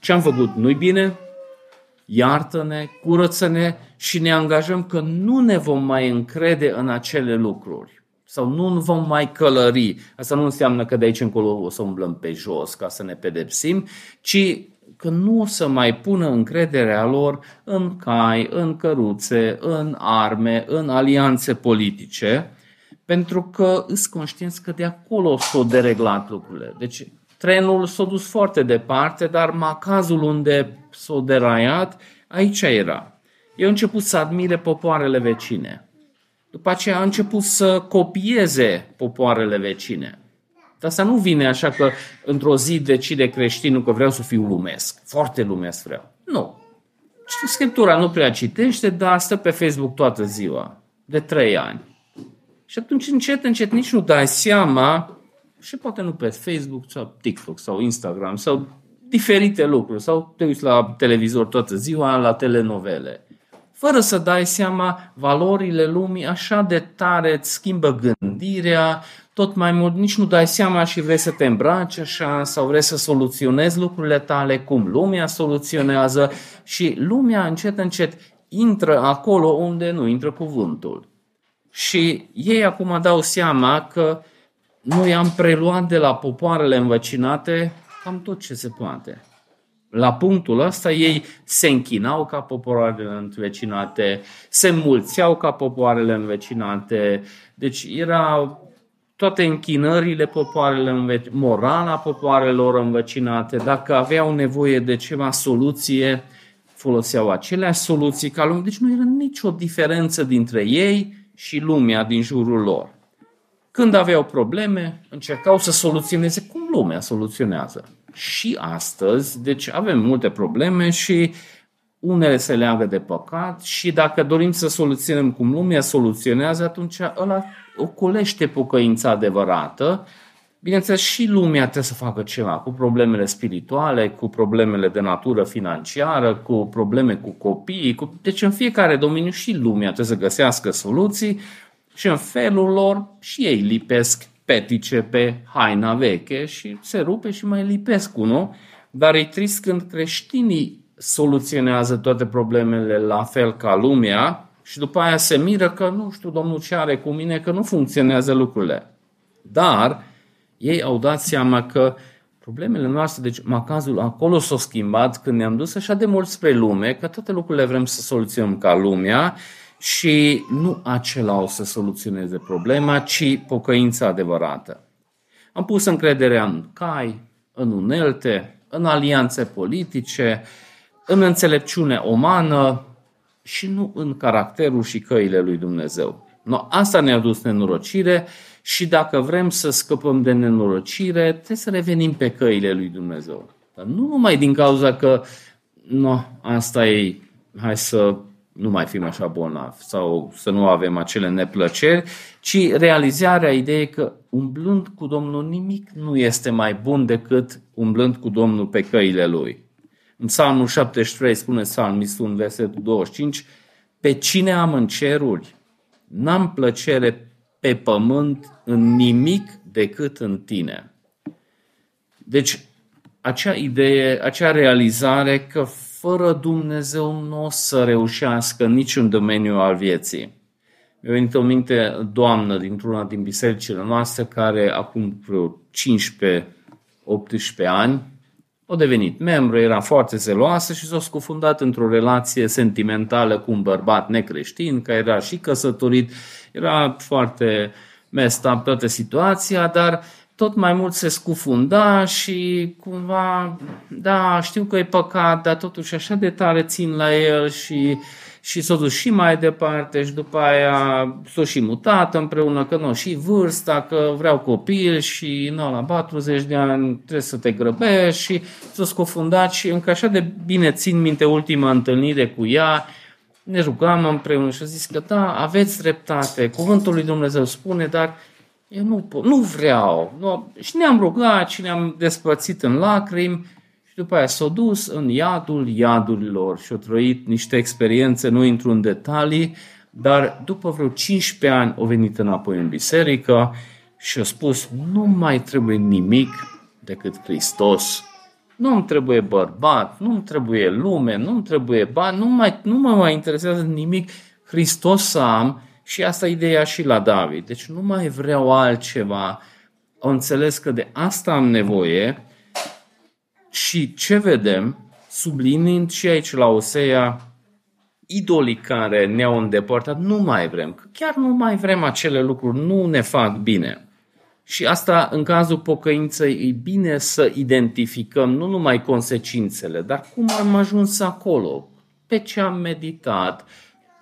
ce am făcut nu-i bine? iartă-ne, curăță-ne și ne angajăm că nu ne vom mai încrede în acele lucruri sau nu vom mai călări. Asta nu înseamnă că de aici încolo o să umblăm pe jos ca să ne pedepsim, ci că nu o să mai pună încrederea lor în cai, în căruțe, în arme, în alianțe politice, pentru că îți conștienți că de acolo s-au dereglat lucrurile. Deci trenul s-a dus foarte departe, dar macazul unde s-a deraiat, aici era. Eu a început să admire popoarele vecine. După aceea a început să copieze popoarele vecine. Dar asta nu vine așa că într-o zi decide creștinul că vreau să fiu lumesc. Foarte lumesc vreau. Nu. Scriptura nu prea citește, dar stă pe Facebook toată ziua. De trei ani. Și atunci încet, încet nici nu dai seama și poate nu pe Facebook sau TikTok sau Instagram sau diferite lucruri sau te uiți la televizor toată ziua, la telenovele. Fără să dai seama, valorile lumii așa de tare îți schimbă gândirea, tot mai mult nici nu dai seama și vrei să te îmbraci așa sau vrei să soluționezi lucrurile tale cum lumea soluționează și lumea încet încet intră acolo unde nu intră cuvântul. Și ei acum dau seama că noi am preluat de la popoarele învăcinate cam tot ce se poate. La punctul ăsta ei se închinau ca popoarele învecinate, se mulțeau ca popoarele învecinate, deci era toate închinările popoarele, morala popoarelor învecinate, dacă aveau nevoie de ceva soluție, foloseau aceleași soluții ca lumea. Deci nu era nicio diferență dintre ei și lumea din jurul lor. Când aveau probleme, încercau să soluționeze cum lumea soluționează. Și astăzi, deci avem multe probleme și unele se leagă de păcat și dacă dorim să soluționăm cum lumea soluționează, atunci ăla ocolește pocăința adevărată. Bineînțeles, și lumea trebuie să facă ceva cu problemele spirituale, cu problemele de natură financiară, cu probleme cu copiii. Cu... Deci în fiecare domeniu și lumea trebuie să găsească soluții și în felul lor și ei lipesc petice pe haina veche și se rupe și mai lipesc unul. Dar e trist când creștinii soluționează toate problemele la fel ca lumea și după aia se miră că nu știu, domnul ce are cu mine, că nu funcționează lucrurile. Dar ei au dat seama că problemele noastre, deci macazul acolo s-a schimbat când ne-am dus așa de mult spre lume, că toate lucrurile vrem să soluționăm ca lumea și nu acela o să soluționeze problema, ci pocăința adevărată. Am pus încrederea în cai, în unelte, în alianțe politice, în înțelepciune umană și nu în caracterul și căile lui Dumnezeu. No, asta ne-a dus nenorocire și dacă vrem să scăpăm de nenorocire, trebuie să revenim pe căile lui Dumnezeu. Dar nu numai din cauza că no, asta e, hai să nu mai fim așa bolnavi sau să nu avem acele neplăceri, ci realizarea ideii că umblând cu Domnul nimic nu este mai bun decât umblând cu Domnul pe căile Lui. În Psalmul 73 spune psalmistul în versetul 25, pe cine am în ceruri, n-am plăcere pe pământ în nimic decât în tine. Deci, acea idee, acea realizare că fără Dumnezeu nu o să reușească niciun domeniu al vieții. Mi-a venit o minte doamnă dintr-una din bisericile noastre care acum vreo 15-18 ani a devenit membru, era foarte zeloasă și s-a scufundat într-o relație sentimentală cu un bărbat necreștin, care era și căsătorit, era foarte messed up toată situația, dar tot mai mult se scufunda și cumva, da, știu că e păcat, dar totuși așa de tare țin la el și și s-a dus și mai departe și după aia s-a și mutat împreună, că nu, și vârsta, că vreau copil și nu, la 40 de ani trebuie să te grăbești și s-a scufundat și încă așa de bine țin minte ultima întâlnire cu ea, ne rugam împreună și a zis că da, aveți dreptate, cuvântul lui Dumnezeu spune, dar eu nu pot, nu vreau. Nu. Și ne-am rugat și ne-am despărțit în lacrimi după aia s-a dus în iadul iadurilor și a trăit niște experiențe, nu intru în detalii, dar după vreo 15 ani a venit înapoi în biserică și a spus, nu mai trebuie nimic decât Hristos. Nu îmi trebuie bărbat, nu îmi trebuie lume, nu îmi trebuie bani, nu, mai, nu mă mai interesează nimic. Hristos să am și asta e ideea și la David. Deci nu mai vreau altceva. O înțeles că de asta am nevoie și ce vedem, sublinind și aici la Osea, idolii care ne-au îndepărtat, nu mai vrem. Că chiar nu mai vrem acele lucruri, nu ne fac bine. Și asta, în cazul pocăinței, e bine să identificăm nu numai consecințele, dar cum am ajuns acolo, pe ce am meditat,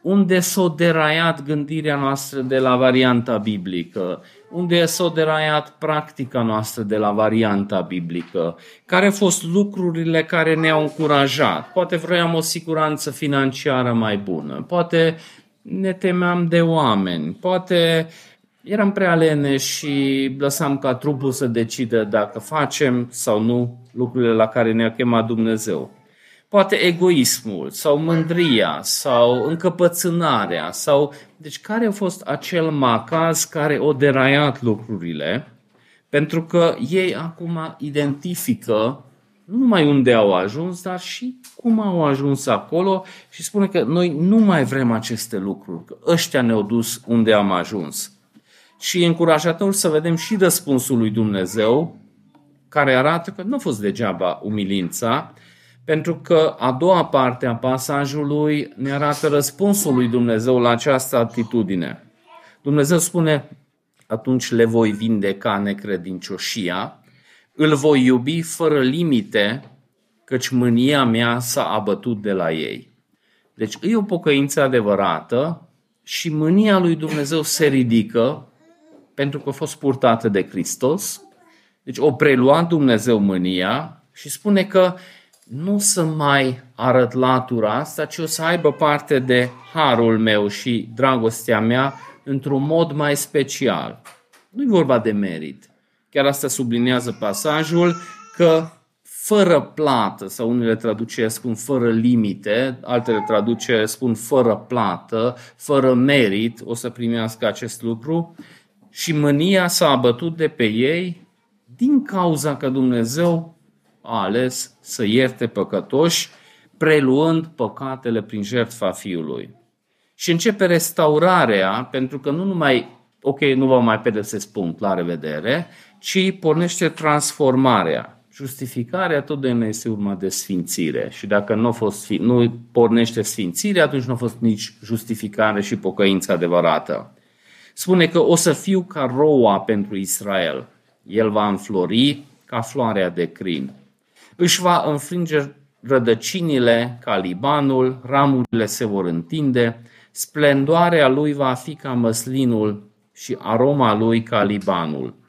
unde s-a deraiat gândirea noastră de la varianta biblică, unde s-a deraiat practica noastră de la varianta biblică, care au fost lucrurile care ne-au încurajat. Poate vroiam o siguranță financiară mai bună, poate ne temeam de oameni, poate eram prea lene și lăsam ca trupul să decidă dacă facem sau nu lucrurile la care ne-a chemat Dumnezeu poate egoismul sau mândria sau încăpățânarea sau... Deci care a fost acel macaz care o deraiat lucrurile? Pentru că ei acum identifică nu numai unde au ajuns, dar și cum au ajuns acolo și spune că noi nu mai vrem aceste lucruri, că ăștia ne-au dus unde am ajuns. Și e încurajator să vedem și răspunsul lui Dumnezeu, care arată că nu a fost degeaba umilința, pentru că a doua parte a pasajului ne arată răspunsul lui Dumnezeu la această atitudine. Dumnezeu spune, atunci le voi vindeca necredincioșia, îl voi iubi fără limite, căci mânia mea s-a abătut de la ei. Deci e o pocăință adevărată și mânia lui Dumnezeu se ridică pentru că a fost purtată de Hristos. Deci o prelua Dumnezeu mânia și spune că nu să mai arăt latura asta, ci o să aibă parte de harul meu și dragostea mea într-un mod mai special. Nu e vorba de merit. Chiar asta sublinează pasajul că fără plată, sau unele traduceri spun fără limite, altele traduceri spun fără plată, fără merit, o să primească acest lucru. Și mânia s-a abătut de pe ei din cauza că Dumnezeu a ales să ierte păcătoși, preluând păcatele prin jertfa Fiului. Și începe restaurarea, pentru că nu numai, ok, nu vă mai pedepsesc punct, la revedere, ci pornește transformarea Justificarea totdeauna este urma de sfințire și dacă nu, a fost, nu pornește sfințire, atunci nu a fost nici justificare și pocăință adevărată. Spune că o să fiu ca roa pentru Israel. El va înflori ca floarea de crin. Își va înfrânge rădăcinile ca Libanul, ramurile se vor întinde, splendoarea lui va fi ca măslinul și aroma lui ca Libanul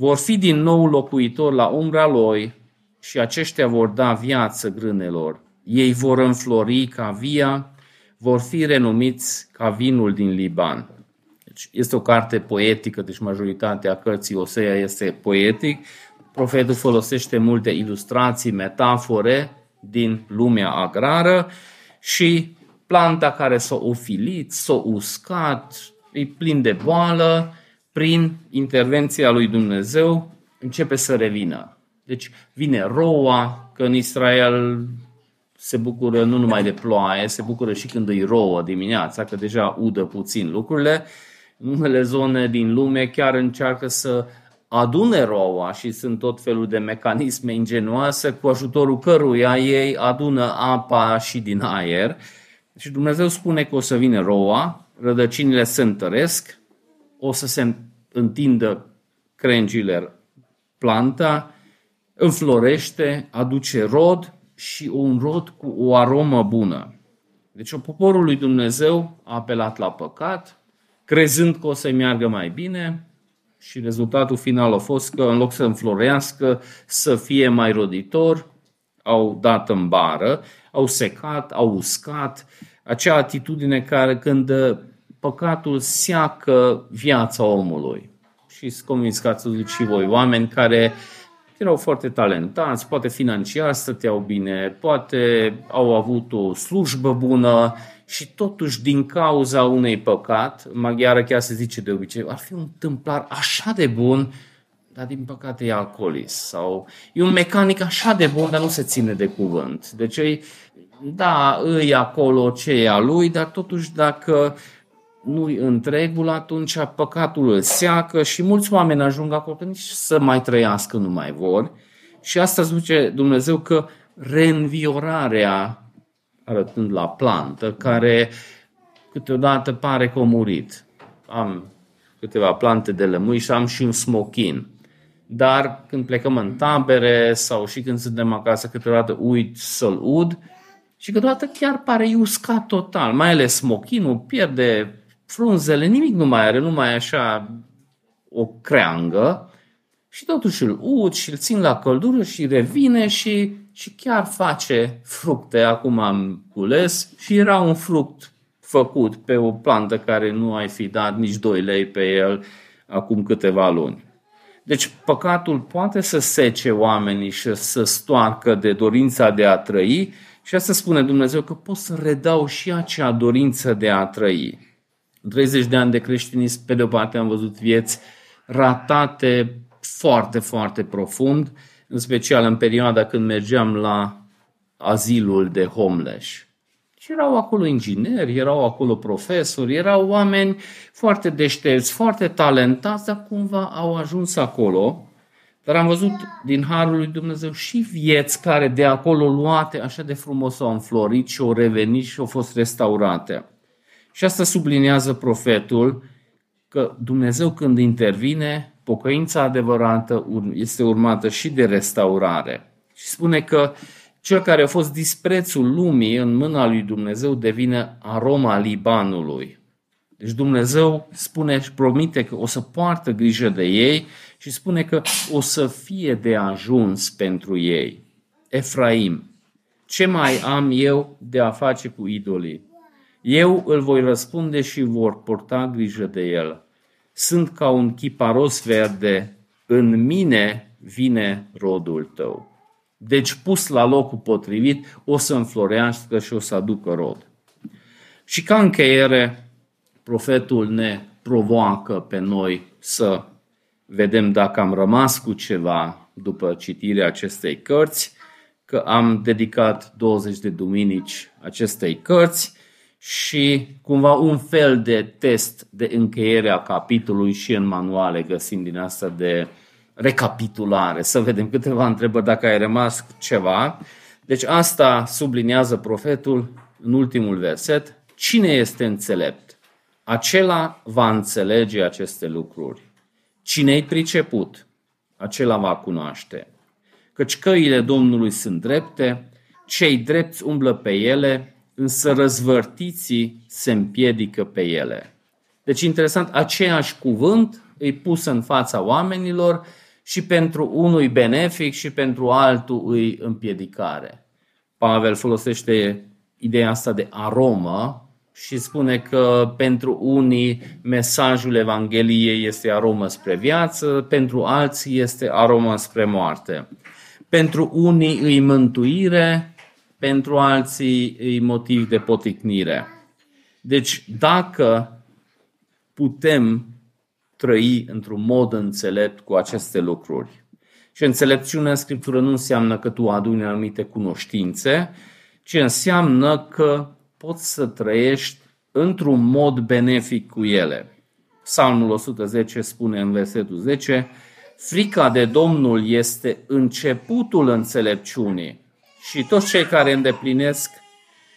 vor fi din nou locuitori la umbra lui și aceștia vor da viață grânelor. Ei vor înflori ca via, vor fi renumiți ca vinul din Liban. Deci este o carte poetică, deci majoritatea cărții Osea este poetic. Profetul folosește multe ilustrații, metafore din lumea agrară și planta care s-a ofilit, s-a uscat, e plin de boală, prin intervenția lui Dumnezeu, începe să revină. Deci vine roa, că în Israel se bucură nu numai de ploaie, se bucură și când îi rouă dimineața, că deja udă puțin lucrurile. În unele zone din lume chiar încearcă să adune roa și sunt tot felul de mecanisme ingenuoase cu ajutorul căruia ei adună apa și din aer. Și Dumnezeu spune că o să vină roa, rădăcinile se întăresc, o să se întindă crengile planta, înflorește, aduce rod și un rod cu o aromă bună. Deci poporul lui Dumnezeu a apelat la păcat, crezând că o să-i meargă mai bine și rezultatul final a fost că în loc să înflorească, să fie mai roditor, au dat în bară, au secat, au uscat, acea atitudine care când păcatul seacă viața omului. Și sunt convins că ați văzut și voi oameni care erau foarte talentați, poate financiar stăteau bine, poate au avut o slujbă bună și totuși din cauza unei păcat, maghiară chiar se zice de obicei, ar fi un tâmplar așa de bun, dar din păcate e alcoolist sau e un mecanic așa de bun, dar nu se ține de cuvânt. Deci, da, îi acolo ce e a lui, dar totuși dacă nu-i întregul, atunci păcatul îl seacă și mulți oameni ajung acolo că nici să mai trăiască nu mai vor. Și asta zice Dumnezeu că reînviorarea, arătând la plantă, care câteodată pare că a murit. Am câteva plante de lămâi și am și un smochin. Dar când plecăm în tabere sau și când suntem acasă, câteodată uit să-l ud și câteodată chiar pare uscat total, mai ales smochinul pierde frunzele, nimic nu mai are, nu mai e așa o creangă și totuși îl ud și îl țin la căldură și revine și, și chiar face fructe. Acum am cules și era un fruct făcut pe o plantă care nu ai fi dat nici 2 lei pe el acum câteva luni. Deci păcatul poate să sece oamenii și să stoarcă de dorința de a trăi și asta spune Dumnezeu că pot să redau și acea dorință de a trăi. 30 de ani de creștinism, pe de o parte am văzut vieți ratate foarte, foarte profund, în special în perioada când mergeam la azilul de homeless. Și erau acolo ingineri, erau acolo profesori, erau oameni foarte deștepți, foarte talentați, dar cumva au ajuns acolo. Dar am văzut din Harul lui Dumnezeu și vieți care de acolo luate așa de frumos au înflorit și au revenit și au fost restaurate. Și asta sublinează profetul că Dumnezeu când intervine, pocăința adevărată este urmată și de restaurare. Și spune că cel care a fost disprețul lumii în mâna lui Dumnezeu devine aroma Libanului. Deci Dumnezeu spune și promite că o să poartă grijă de ei și spune că o să fie de ajuns pentru ei. Efraim, ce mai am eu de a face cu idolii? Eu îl voi răspunde și vor porta grijă de el. Sunt ca un chiparos verde, în mine vine rodul tău. Deci pus la locul potrivit, o să înflorească și o să aducă rod. Și ca încheiere, profetul ne provoacă pe noi să vedem dacă am rămas cu ceva după citirea acestei cărți, că am dedicat 20 de duminici acestei cărți și cumva un fel de test de încheiere a capitolului și în manuale găsim din asta de recapitulare, să vedem câteva întrebări dacă ai rămas ceva. Deci asta subliniază profetul în ultimul verset. Cine este înțelept? Acela va înțelege aceste lucruri. Cine-i priceput? Acela va cunoaște. Căci căile Domnului sunt drepte, cei drepți umblă pe ele, însă răzvărtiții se împiedică pe ele. Deci interesant, aceeași cuvânt îi pus în fața oamenilor și pentru unul benefic și pentru altul îi împiedicare. Pavel folosește ideea asta de aromă și spune că pentru unii mesajul Evangheliei este aromă spre viață, pentru alții este aromă spre moarte. Pentru unii îi mântuire, pentru alții îi motiv de poticnire. Deci dacă putem trăi într-un mod înțelept cu aceste lucruri. Și înțelepciunea în Scriptură nu înseamnă că tu aduni anumite cunoștințe, ci înseamnă că poți să trăiești într-un mod benefic cu ele. Psalmul 110 spune în versetul 10, Frica de Domnul este începutul înțelepciunii și toți cei care îndeplinesc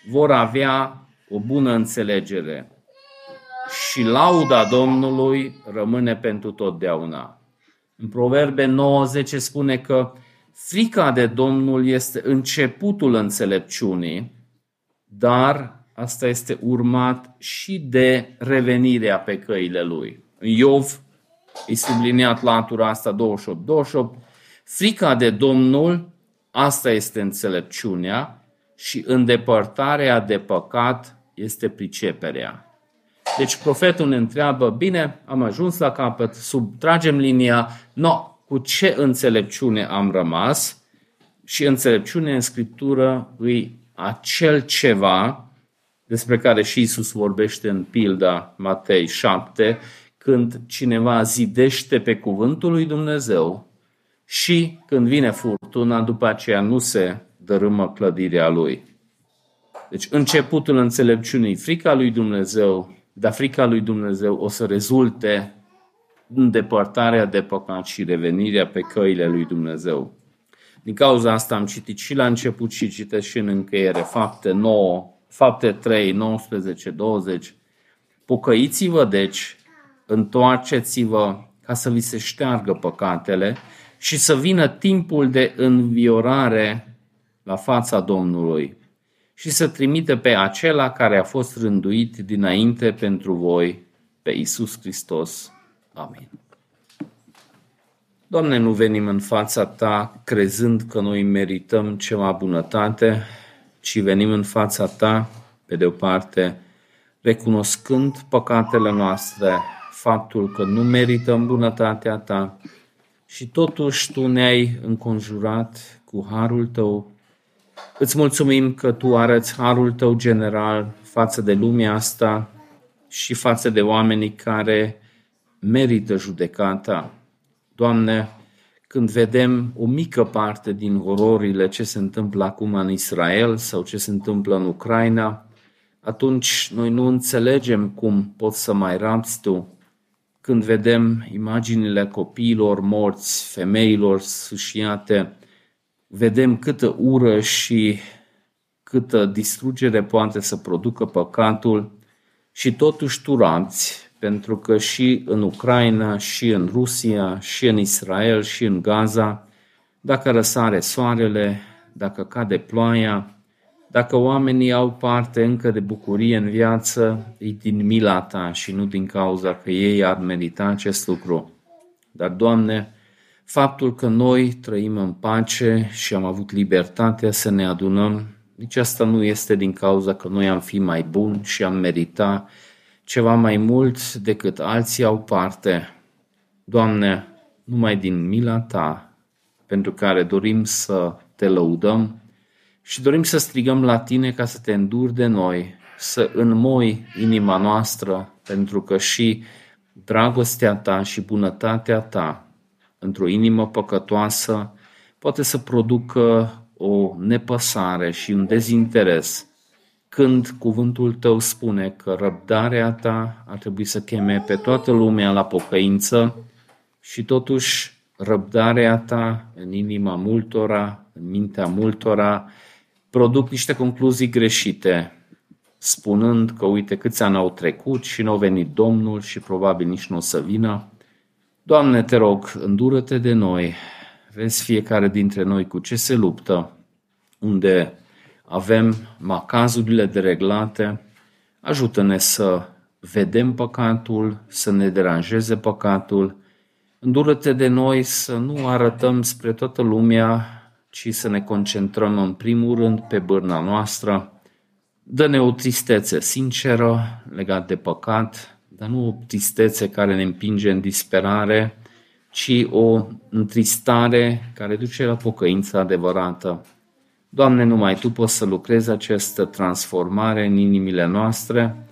vor avea o bună înțelegere și lauda Domnului rămâne pentru totdeauna. În Proverbe 90 spune că frica de Domnul este începutul înțelepciunii, dar asta este urmat și de revenirea pe căile lui. În Iov e subliniat latura asta 28-28, frica de Domnul, asta este înțelepciunea și îndepărtarea de păcat este priceperea. Deci profetul ne întreabă, bine, am ajuns la capăt, subtragem linia, no, cu ce înțelepciune am rămas? Și înțelepciune în Scriptură îi acel ceva despre care și Isus vorbește în pilda Matei 7, când cineva zidește pe cuvântul lui Dumnezeu și când vine furtuna, după aceea nu se dărâmă clădirea lui. Deci începutul înțelepciunii, frica lui Dumnezeu, dar frica lui Dumnezeu o să rezulte în depărtarea de păcat și revenirea pe căile lui Dumnezeu. Din cauza asta am citit și la început și citesc și în încheiere fapte 9, fapte 3, 19, 20. Pocăiți-vă deci, întoarceți-vă ca să vi se șteargă păcatele și să vină timpul de înviorare la fața Domnului și să trimite pe acela care a fost rânduit dinainte pentru voi, pe Isus Hristos. Amin. Doamne, nu venim în fața Ta crezând că noi merităm ceva bunătate, ci venim în fața Ta, pe de o parte, recunoscând păcatele noastre, faptul că nu merităm bunătatea Ta și totuși Tu ne-ai înconjurat cu harul Tău Îți mulțumim că Tu arăți harul Tău general față de lumea asta și față de oamenii care merită judecata. Doamne, când vedem o mică parte din ororile ce se întâmplă acum în Israel sau ce se întâmplă în Ucraina, atunci noi nu înțelegem cum poți să mai rapți Tu când vedem imaginile copiilor morți, femeilor sfâșiate, vedem câtă ură și câtă distrugere poate să producă păcatul și totuși tu ramți pentru că și în Ucraina, și în Rusia, și în Israel, și în Gaza, dacă răsare soarele, dacă cade ploaia, dacă oamenii au parte încă de bucurie în viață, e din mila ta și nu din cauza că ei ar merita acest lucru. Dar, Doamne, faptul că noi trăim în pace și am avut libertatea să ne adunăm, nici asta nu este din cauza că noi am fi mai buni și am merita ceva mai mult decât alții au parte. Doamne, numai din mila Ta, pentru care dorim să Te lăudăm și dorim să strigăm la Tine ca să Te înduri de noi, să înmoi inima noastră, pentru că și dragostea Ta și bunătatea Ta într-o inimă păcătoasă poate să producă o nepăsare și un dezinteres când cuvântul tău spune că răbdarea ta ar trebui să cheme pe toată lumea la pocăință și totuși răbdarea ta în inima multora, în mintea multora, produc niște concluzii greșite, spunând că uite câți ani au trecut și nu au venit Domnul și probabil nici nu o să vină. Doamne, te rog, îndură-te de noi, vezi fiecare dintre noi cu ce se luptă, unde avem macazurile dereglate, ajută-ne să vedem păcatul, să ne deranjeze păcatul, îndură-te de noi să nu arătăm spre toată lumea, ci să ne concentrăm în primul rând pe bârna noastră. Dă-ne o tristețe sinceră legat de păcat, dar nu o tristețe care ne împinge în disperare, ci o întristare care duce la pocăință adevărată. Doamne, numai Tu poți să lucrezi această transformare în inimile noastre,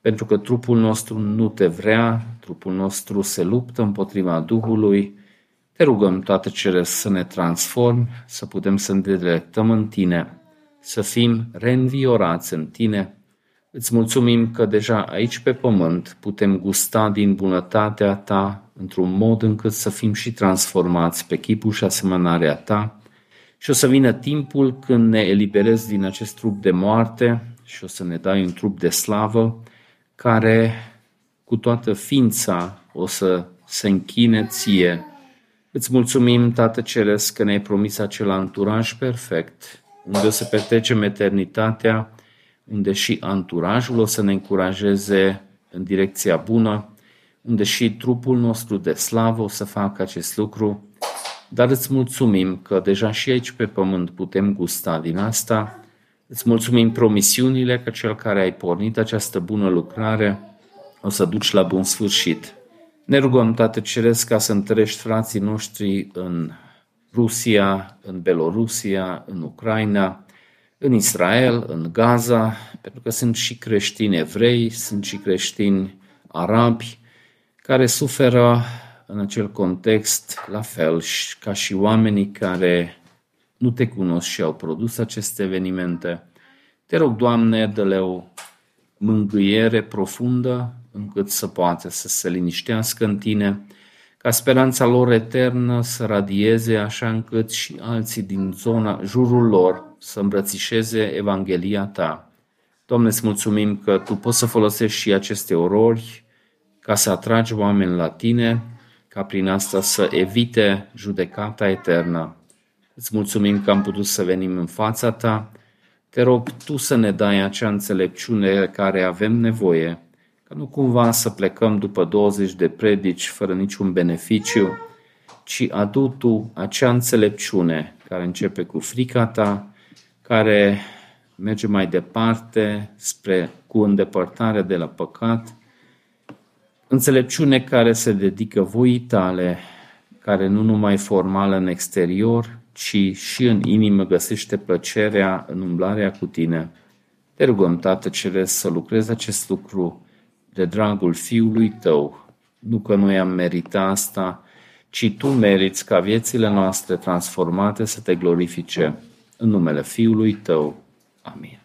pentru că trupul nostru nu Te vrea, trupul nostru se luptă împotriva Duhului. Te rugăm, toate cele să ne transformi, să putem să ne delectăm în Tine, să fim reînviorați în Tine. Îți mulțumim că deja aici pe pământ putem gusta din bunătatea Ta într-un mod încât să fim și transformați pe chipul și asemănarea Ta, și o să vină timpul când ne eliberezi din acest trup de moarte și o să ne dai un trup de slavă care cu toată ființa o să se închine ție. Îți mulțumim, Tată Ceresc, că ne-ai promis acel anturaj perfect, unde o să petrecem eternitatea, unde și anturajul o să ne încurajeze în direcția bună, unde și trupul nostru de slavă o să facă acest lucru dar îți mulțumim că deja și aici pe pământ putem gusta din asta. Îți mulțumim promisiunile că cel care ai pornit această bună lucrare o să duci la bun sfârșit. Ne rugăm, Tată Ceresc, ca să întărești frații noștri în Rusia, în Belorusia, în Ucraina, în Israel, în Gaza, pentru că sunt și creștini evrei, sunt și creștini arabi, care suferă în acel context, la fel ca și oamenii care nu te cunosc și au produs aceste evenimente. Te rog, Doamne, dă-le o mângâiere profundă încât să poată să se liniștească în Tine, ca speranța lor eternă să radieze așa încât și alții din zona, jurul lor, să îmbrățișeze Evanghelia Ta. Doamne, îți mulțumim că Tu poți să folosești și aceste orori ca să atragi oameni la Tine, ca prin asta să evite judecata eternă. Îți mulțumim că am putut să venim în fața ta. Te rog tu să ne dai acea înțelepciune care avem nevoie, ca nu cumva să plecăm după 20 de predici fără niciun beneficiu, ci adu tu acea înțelepciune care începe cu frica ta, care merge mai departe spre cu îndepărtare de la păcat, Înțelepciune care se dedică voii tale, care nu numai formală în exterior, ci și în inimă găsește plăcerea în umblarea cu tine. Te rugăm, Tată Ceresc, să lucrezi acest lucru de dragul Fiului Tău, nu că noi am meritat asta, ci Tu meriți ca viețile noastre transformate să Te glorifice. În numele Fiului Tău. Amin.